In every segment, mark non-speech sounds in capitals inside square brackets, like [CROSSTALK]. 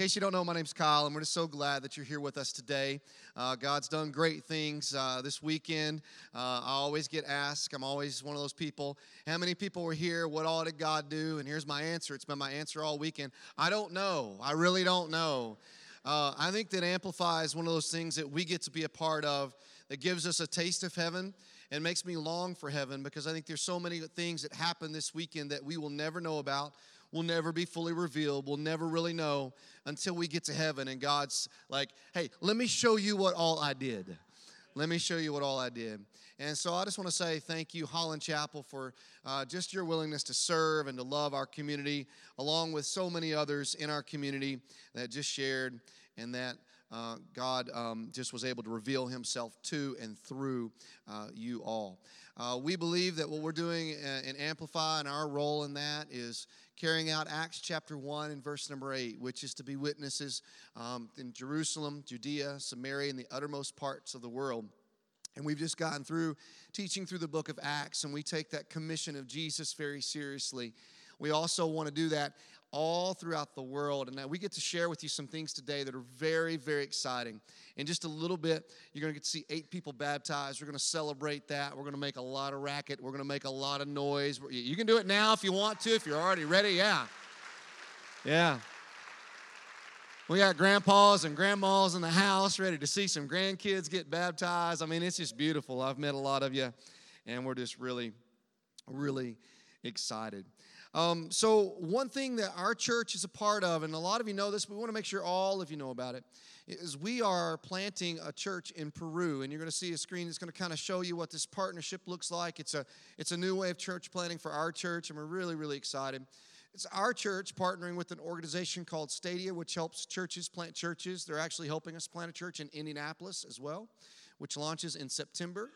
case you don't know, my name's Kyle, and we're just so glad that you're here with us today. Uh, God's done great things uh, this weekend. Uh, I always get asked, I'm always one of those people, how many people were here? What all did God do? And here's my answer. It's been my answer all weekend. I don't know. I really don't know. Uh, I think that Amplify is one of those things that we get to be a part of that gives us a taste of heaven and makes me long for heaven because I think there's so many things that happen this weekend that we will never know about will never be fully revealed. We'll never really know until we get to heaven and God's like, hey, let me show you what all I did. Let me show you what all I did. And so I just want to say thank you, Holland Chapel, for uh, just your willingness to serve and to love our community, along with so many others in our community that just shared and that uh, God um, just was able to reveal himself to and through uh, you all. Uh, we believe that what we're doing uh, in Amplify and our role in that is carrying out Acts chapter 1 and verse number 8, which is to be witnesses um, in Jerusalem, Judea, Samaria, and the uttermost parts of the world. And we've just gotten through teaching through the book of Acts, and we take that commission of Jesus very seriously. We also want to do that all throughout the world. And we get to share with you some things today that are very, very exciting. In just a little bit, you're going to get to see eight people baptized. We're going to celebrate that. We're going to make a lot of racket. We're going to make a lot of noise. You can do it now if you want to, if you're already ready. Yeah. Yeah. We got grandpas and grandmas in the house ready to see some grandkids get baptized. I mean, it's just beautiful. I've met a lot of you, and we're just really, really excited. Um, so, one thing that our church is a part of, and a lot of you know this, but we want to make sure all of you know about it, is we are planting a church in Peru. And you're going to see a screen that's going to kind of show you what this partnership looks like. It's a, it's a new way of church planting for our church, and we're really, really excited. It's our church partnering with an organization called Stadia, which helps churches plant churches. They're actually helping us plant a church in Indianapolis as well, which launches in September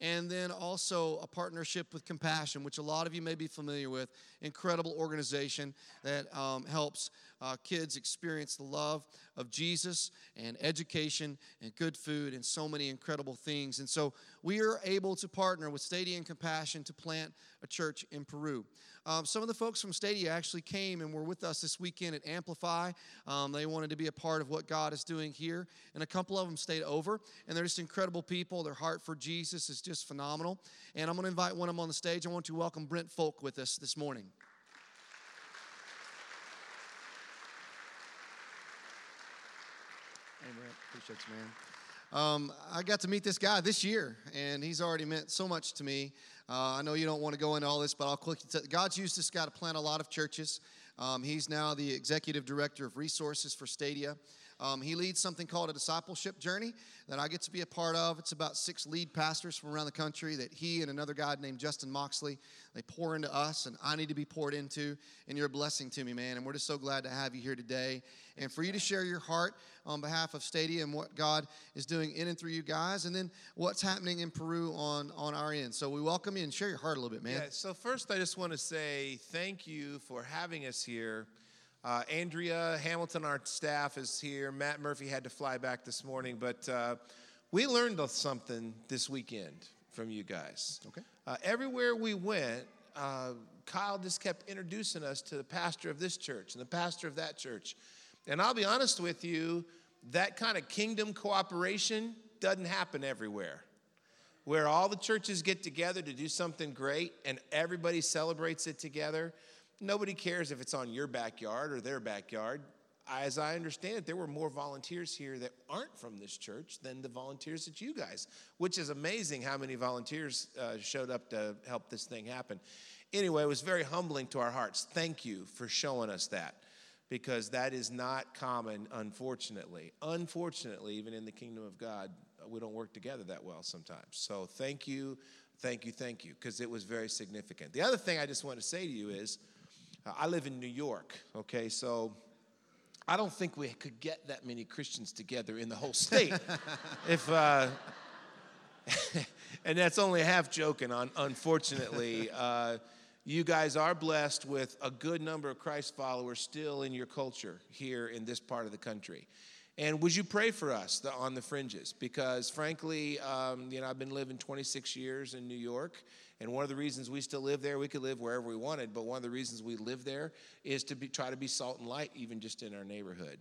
and then also a partnership with Compassion, which a lot of you may be familiar with. Incredible organization that um, helps uh, kids experience the love of Jesus and education and good food and so many incredible things. And so we are able to partner with Stadia and Compassion to plant a church in Peru. Um, some of the folks from Stadia actually came and were with us this weekend at Amplify. Um, they wanted to be a part of what God is doing here, and a couple of them stayed over. And they're just incredible people. Their heart for Jesus is just phenomenal. And I'm going to invite one of them on the stage. I want to welcome Brent Folk with us this morning. Hey, Man. Um, I got to meet this guy this year, and he's already meant so much to me. Uh, I know you don't want to go into all this, but I'll quickly tell God's used this guy to plant a lot of churches. Um, he's now the executive director of resources for Stadia. Um, he leads something called a discipleship journey that I get to be a part of. It's about six lead pastors from around the country that he and another guy named Justin Moxley they pour into us, and I need to be poured into. And you're a blessing to me, man. And we're just so glad to have you here today, and for you to share your heart on behalf of Stadia and what God is doing in and through you guys, and then what's happening in Peru on on our end. So we welcome you and share your heart a little bit, man. Yeah. So first, I just want to say thank you for having us here. Uh, Andrea Hamilton, our staff, is here. Matt Murphy had to fly back this morning, but uh, we learned something this weekend from you guys. Okay. Uh, everywhere we went, uh, Kyle just kept introducing us to the pastor of this church and the pastor of that church. And I'll be honest with you, that kind of kingdom cooperation doesn't happen everywhere. Where all the churches get together to do something great and everybody celebrates it together Nobody cares if it's on your backyard or their backyard. As I understand it, there were more volunteers here that aren't from this church than the volunteers that you guys, which is amazing how many volunteers uh, showed up to help this thing happen. Anyway, it was very humbling to our hearts. Thank you for showing us that because that is not common, unfortunately. Unfortunately, even in the kingdom of God, we don't work together that well sometimes. So thank you, thank you, thank you, because it was very significant. The other thing I just want to say to you is, I live in New York, okay, so I don't think we could get that many Christians together in the whole state. [LAUGHS] if, uh, [LAUGHS] and that's only half joking, on, unfortunately. [LAUGHS] Uh, you guys are blessed with a good number of Christ followers still in your culture here in this part of the country. And would you pray for us the, on the fringes? Because frankly, um, you know, I've been living 26 years in New York, and one of the reasons we still live there, we could live wherever we wanted, but one of the reasons we live there is to be, try to be salt and light, even just in our neighborhood.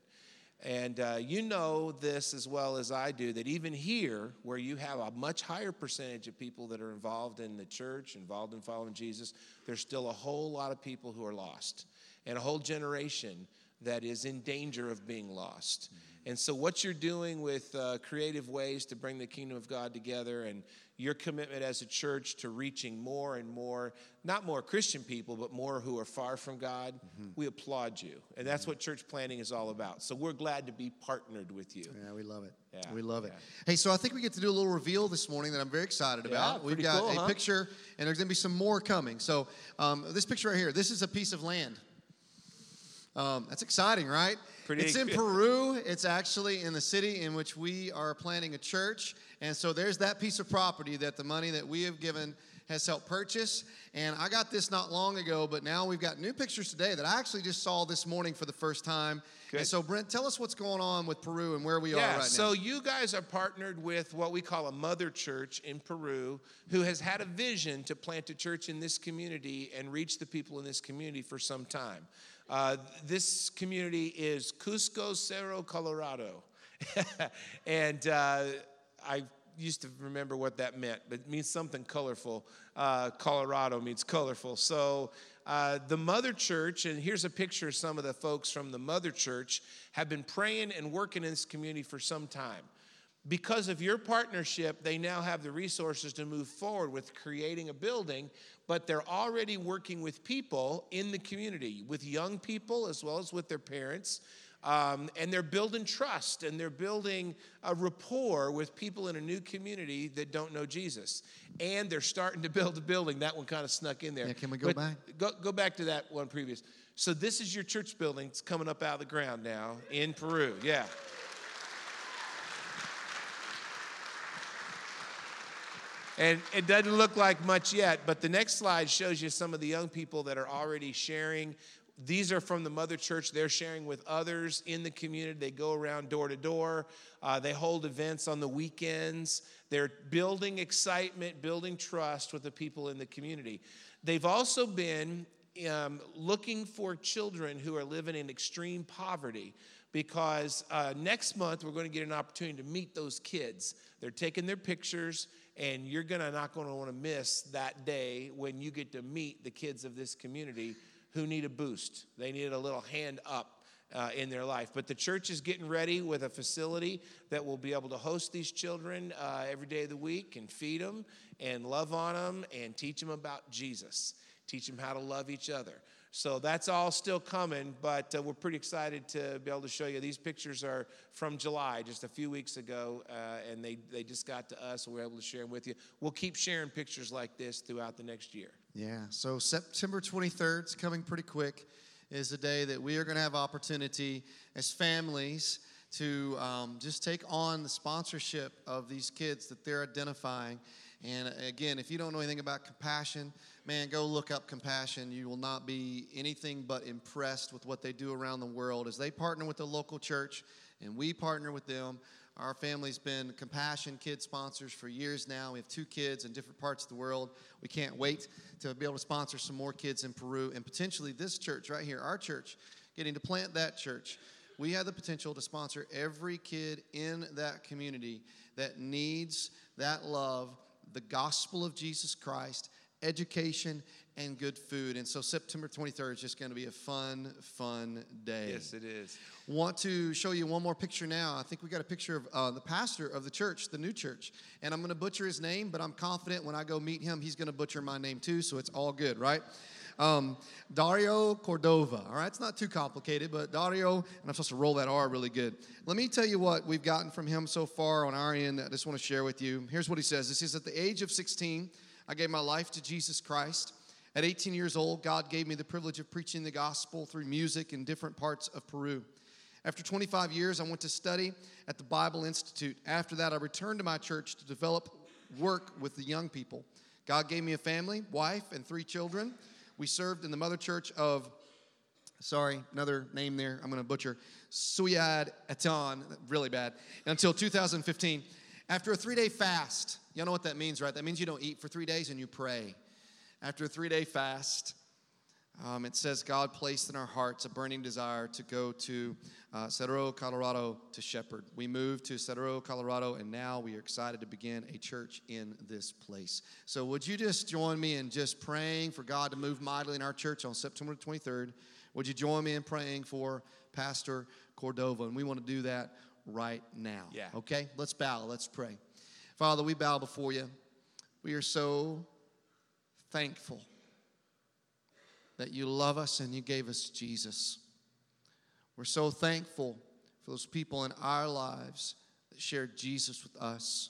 And uh, you know this as well as I do that even here, where you have a much higher percentage of people that are involved in the church, involved in following Jesus, there's still a whole lot of people who are lost and a whole generation that is in danger of being lost. Mm-hmm. And so, what you're doing with uh, creative ways to bring the kingdom of God together and your commitment as a church to reaching more and more, not more Christian people, but more who are far from God, mm-hmm. we applaud you. And that's mm-hmm. what church planting is all about. So, we're glad to be partnered with you. Yeah, we love it. Yeah, we love it. Hey, so I think we get to do a little reveal this morning that I'm very excited about. Yeah, We've got cool, a huh? picture, and there's going to be some more coming. So, um, this picture right here, this is a piece of land. Um, that's exciting, right? Pretty it's in Peru. It's actually in the city in which we are planting a church. And so there's that piece of property that the money that we have given has helped purchase. And I got this not long ago, but now we've got new pictures today that I actually just saw this morning for the first time. Good. And so, Brent, tell us what's going on with Peru and where we yeah, are right so now. you guys are partnered with what we call a mother church in Peru who has had a vision to plant a church in this community and reach the people in this community for some time. Uh, this community is Cusco Cerro, Colorado. [LAUGHS] and uh, I used to remember what that meant, but it means something colorful. Uh, Colorado means colorful. So uh, the mother church, and here's a picture of some of the folks from the mother church, have been praying and working in this community for some time. Because of your partnership, they now have the resources to move forward with creating a building, but they're already working with people in the community, with young people as well as with their parents. Um, and they're building trust and they're building a rapport with people in a new community that don't know Jesus. And they're starting to build a building. That one kind of snuck in there. Yeah, can we go But back? Go, go back to that one previous. So, this is your church building. It's coming up out of the ground now in Peru. Yeah. And it doesn't look like much yet, but the next slide shows you some of the young people that are already sharing. These are from the mother church. They're sharing with others in the community. They go around door to door. Uh, they hold events on the weekends. They're building excitement, building trust with the people in the community. They've also been um, looking for children who are living in extreme poverty because uh, next month we're going to get an opportunity to meet those kids. They're taking their pictures, and you're gonna not to want to miss that day when you get to meet the kids of this community who need a boost. They need a little hand up. Uh, in their life. But the church is getting ready with a facility that will be able to host these children uh, every day of the week and feed them and love on them and teach them about Jesus, teach them how to love each other. So that's all still coming, but uh, we're pretty excited to be able to show you. These pictures are from July, just a few weeks ago, uh, and they, they just got to us, and we are able to share them with you. We'll keep sharing pictures like this throughout the next year. Yeah, so September 23rd, it's coming pretty quick, is the day that we are going to have opportunity as families to um, just take on the sponsorship of these kids that they're identifying. And again, if you don't know anything about compassion, man, go look up Compassion. You will not be anything but impressed with what they do around the world as they partner with the local church and we partner with them. Our family's been Compassion kid sponsors for years now. We have two kids in different parts of the world. We can't wait to be able to sponsor some more kids in Peru and potentially this church right here, our church, getting to plant that church. We have the potential to sponsor every kid in that community that needs that love, the gospel of Jesus Christ, education, and good food. And so September 23rd is just going to be a fun, fun day. Yes, it is. Want to show you one more picture now. I think we got a picture of uh, the pastor of the church, the new church. And I'm going to butcher his name, but I'm confident when I go meet him, he's going to butcher my name too, so it's all good, right? Um, Dario Cordova. All right, it's not too complicated, but Dario, and I'm supposed to roll that R really good. Let me tell you what we've gotten from him so far on our end. I just want to share with you. Here's what he says. This is at the age of 16. I gave my life to Jesus Christ. At 18 years old, God gave me the privilege of preaching the gospel through music in different parts of Peru. After 25 years, I went to study at the Bible Institute. After that, I returned to my church to develop work with the young people. God gave me a family, wife, and three children. We served in the mother church of sorry, another name there I'm going to butcher, Suyad Etan, really bad, until 2015. After a three day fast, y'all know what that means, right? That means you don't eat for three days and you pray. After a three day fast, um, it says God placed in our hearts a burning desire to go to uh, Cerro, Colorado to shepherd. We moved to Cerro, Colorado, and now we are excited to begin a church in this place. So, would you just join me in just praying for God to move mightily in our church on September 23rd? Would you join me in praying for Pastor Cordova? And we want to do that right now. Yeah. Okay? Let's bow. Let's pray. Father, we bow before you. We are so thankful that you love us and you gave us Jesus. We're so thankful for those people in our lives that shared Jesus with us.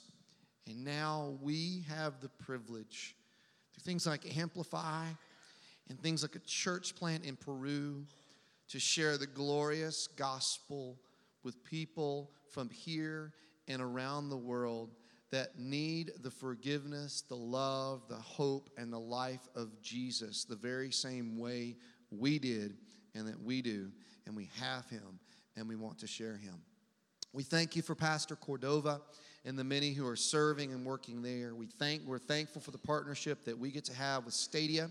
And now we have the privilege through things like Amplify and things like a church plant in Peru to share the glorious gospel with people from here and around the world that need the forgiveness, the love, the hope, and the life of Jesus the very same way we did and that we do. And we have him and we want to share him. We thank you for Pastor Cordova and the many who are serving and working there. We thank, we're thankful for the partnership that we get to have with Stadia,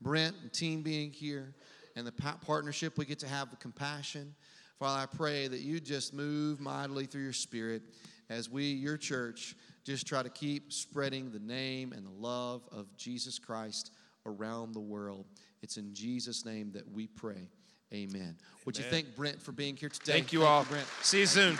Brent and team being here, and the partnership we get to have with Compassion. Father, I pray that you just move mightily through your spirit as we, your church, just try to keep spreading the name and the love of Jesus Christ around the world. It's in Jesus' name that we pray. Amen. Amen. Would you thank Brent for being here today? Thank you thank all. You, Brent. See you soon.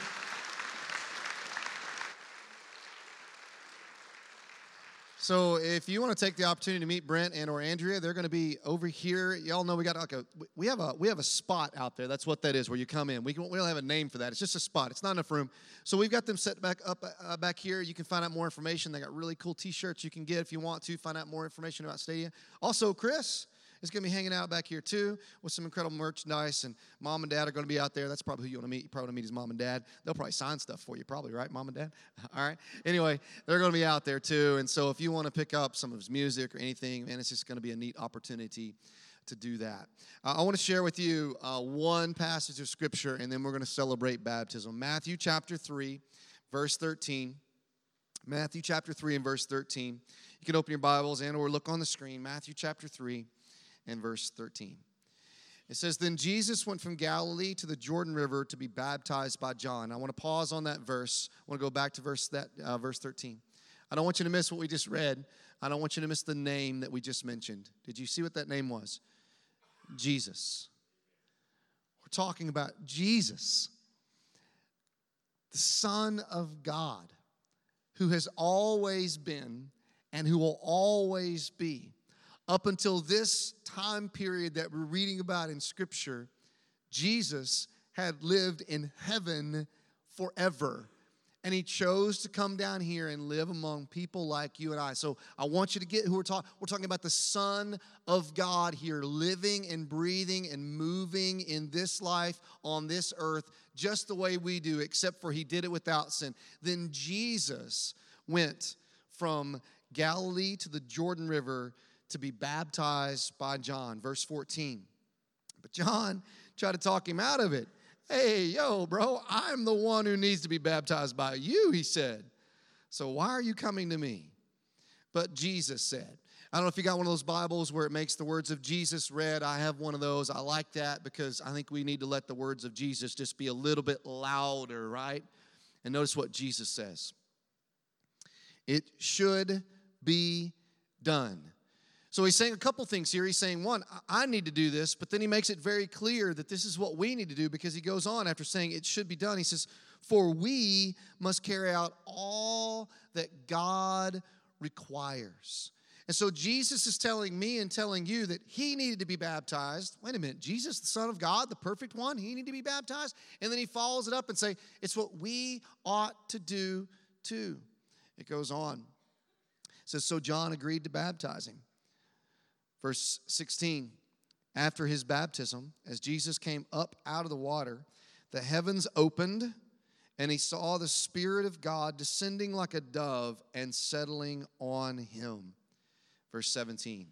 So if you want to take the opportunity to meet Brent and or Andrea, they're going to be over here. Y'all know we got like a we have a we have a spot out there. That's what that is where you come in. We, can, we don't have a name for that. It's just a spot. It's not enough room. So we've got them set back up uh, back here. You can find out more information. They got really cool T-shirts you can get if you want to find out more information about Stadia. Also, Chris, is going to be hanging out back here too with some incredible merchandise. And mom and dad are going to be out there. That's probably who you want to meet. You probably want to meet his mom and dad. They'll probably sign stuff for you, probably, right, mom and dad? [LAUGHS] All right. Anyway, they're going to be out there too. And so if you want to pick up some of his music or anything, man, it's just going to be a neat opportunity to do that. Uh, I want to share with you uh, one passage of scripture, and then we're going to celebrate baptism. Matthew chapter 3, verse 13. Matthew chapter 3 and verse 13. You can open your Bibles and or look on the screen. Matthew chapter 3 and verse 13. It says, Then Jesus went from Galilee to the Jordan River to be baptized by John. I want to pause on that verse. I want to go back to verse, that, uh, verse 13. I don't want you to miss what we just read. I don't want you to miss the name that we just mentioned. Did you see what that name was? Jesus. We're talking about Jesus, the Son of God, who has always been and who will always be up until this time period that we're reading about in Scripture, Jesus had lived in heaven forever. And he chose to come down here and live among people like you and I. So I want you to get who we're talking. We're talking about the Son of God here, living and breathing and moving in this life on this earth, just the way we do, except for he did it without sin. Then Jesus went from Galilee to the Jordan River to be baptized by John. Verse 14. But John tried to talk him out of it. Hey, yo, bro, I'm the one who needs to be baptized by you, he said. So why are you coming to me? But Jesus said, I don't know if you got one of those Bibles where it makes the words of Jesus read. I have one of those. I like that because I think we need to let the words of Jesus just be a little bit louder, right? And notice what Jesus says it should be done. So he's saying a couple things here. He's saying, one, I need to do this, but then he makes it very clear that this is what we need to do because he goes on after saying it should be done. He says, For we must carry out all that God requires. And so Jesus is telling me and telling you that he needed to be baptized. Wait a minute, Jesus, the Son of God, the perfect one, he needed to be baptized. And then he follows it up and say, it's what we ought to do too. It goes on. It says, so John agreed to baptize him. Verse 16 After his baptism, as Jesus came up out of the water, the heavens opened, and he saw the Spirit of God descending like a dove and settling on him. Verse 17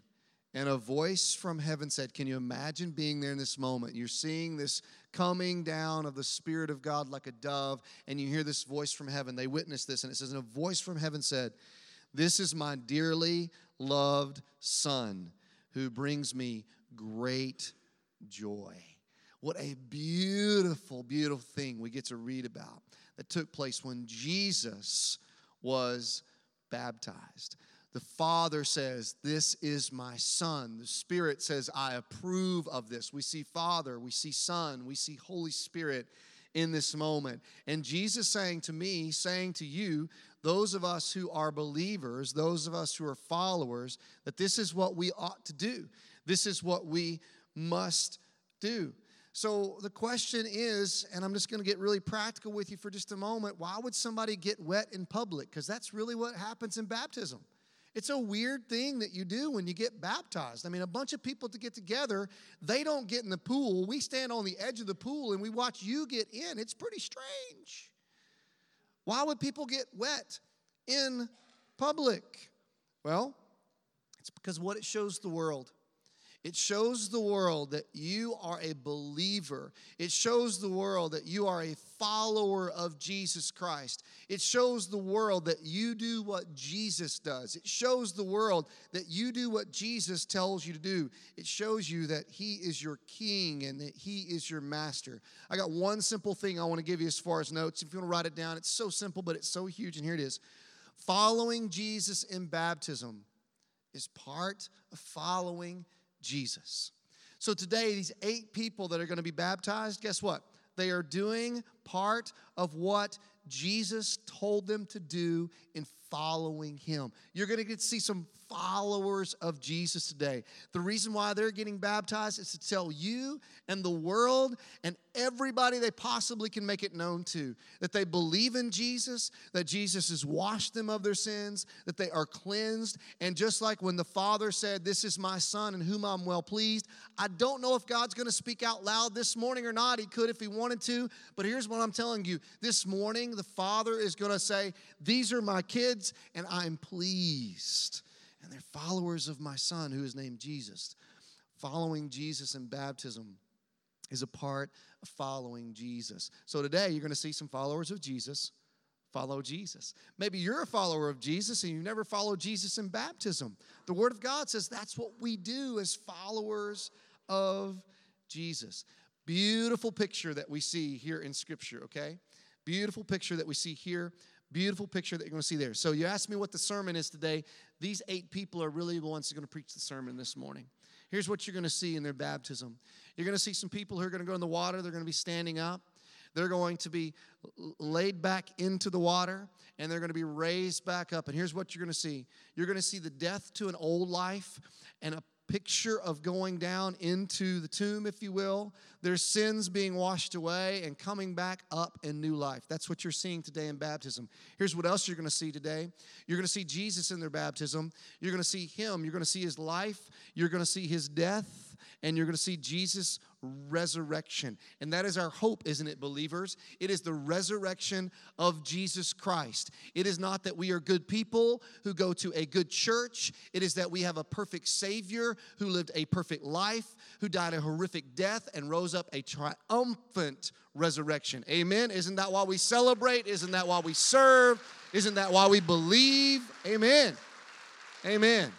And a voice from heaven said, Can you imagine being there in this moment? You're seeing this coming down of the Spirit of God like a dove, and you hear this voice from heaven. They witnessed this, and it says, And a voice from heaven said, This is my dearly loved Son who brings me great joy. What a beautiful, beautiful thing we get to read about that took place when Jesus was baptized. The Father says, This is my Son. The Spirit says, I approve of this. We see Father, we see Son, we see Holy Spirit in this moment. And Jesus saying to me, saying to you, those of us who are believers, those of us who are followers, that this is what we ought to do. This is what we must do. So the question is, and I'm just going to get really practical with you for just a moment why would somebody get wet in public? Because that's really what happens in baptism. It's a weird thing that you do when you get baptized. I mean, a bunch of people to get together, they don't get in the pool. We stand on the edge of the pool and we watch you get in. It's pretty strange. Why would people get wet in public? Well, it's because what it shows the world. It shows the world that you are a believer. It shows the world that you are a follower of Jesus Christ. It shows the world that you do what Jesus does. It shows the world that you do what Jesus tells you to do. It shows you that He is your King and that He is your master. I got one simple thing I want to give you as far as notes. If you want to write it down, it's so simple, but it's so huge, and here it is. Following Jesus in baptism is part of following Jesus. So today, these eight people that are going to be baptized, guess what? They are doing part of what Jesus told them to do in following him. You're going to get to see some followers of Jesus today. The reason why they're getting baptized is to tell you and the world and everybody they possibly can make it known to that they believe in Jesus, that Jesus has washed them of their sins, that they are cleansed. And just like when the Father said, This is my Son in whom I'm well pleased, I don't know if God's going to speak out loud this morning or not. He could if He wanted to. But here's what I'm telling you this morning, the Father is going to say, These are my kids, and I'm pleased and they're followers of my son who is named Jesus. Following Jesus in baptism is a part of following Jesus. So today you're going to see some followers of Jesus follow Jesus. Maybe you're a follower of Jesus and you never followed Jesus in baptism. The Word of God says that's what we do as followers of Jesus. Beautiful picture that we see here in Scripture, okay? Beautiful picture that we see here Beautiful picture that you're going to see there. So, you asked me what the sermon is today. These eight people are really the ones that are going to preach the sermon this morning. Here's what you're going to see in their baptism you're going to see some people who are going to go in the water, they're going to be standing up. They're going to be laid back into the water and they're going to be raised back up. And here's what you're going to see you're going to see the death to an old life and a picture of going down into the tomb, if you will, their sins being washed away and coming back up in new life. That's what you're seeing today in baptism. Here's what else you're going to see today. You're going to see Jesus in their baptism, you're going to see Him, you're going to see His life, you're going to see His death, and you're going to see Jesus resurrection. And that is our hope, isn't it, believers? It is the resurrection of Jesus Christ. It is not that we are good people who go to a good church, it is that we have a perfect Savior who lived a perfect life, who died a horrific death, and rose up a triumphant resurrection. Amen. Isn't that why we celebrate? Isn't that why we serve? Isn't that why we believe? Amen. Amen.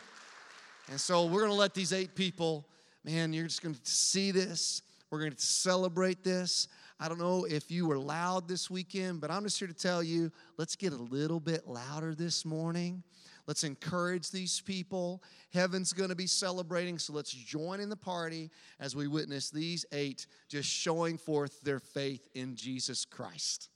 And so we're going to let these eight people man, you're just going to see this. We're going to celebrate this. I don't know if you were loud this weekend, but I'm just here to tell you let's get a little bit louder this morning. Let's encourage these people. Heaven's going to be celebrating, so let's join in the party as we witness these eight just showing forth their faith in Jesus Christ.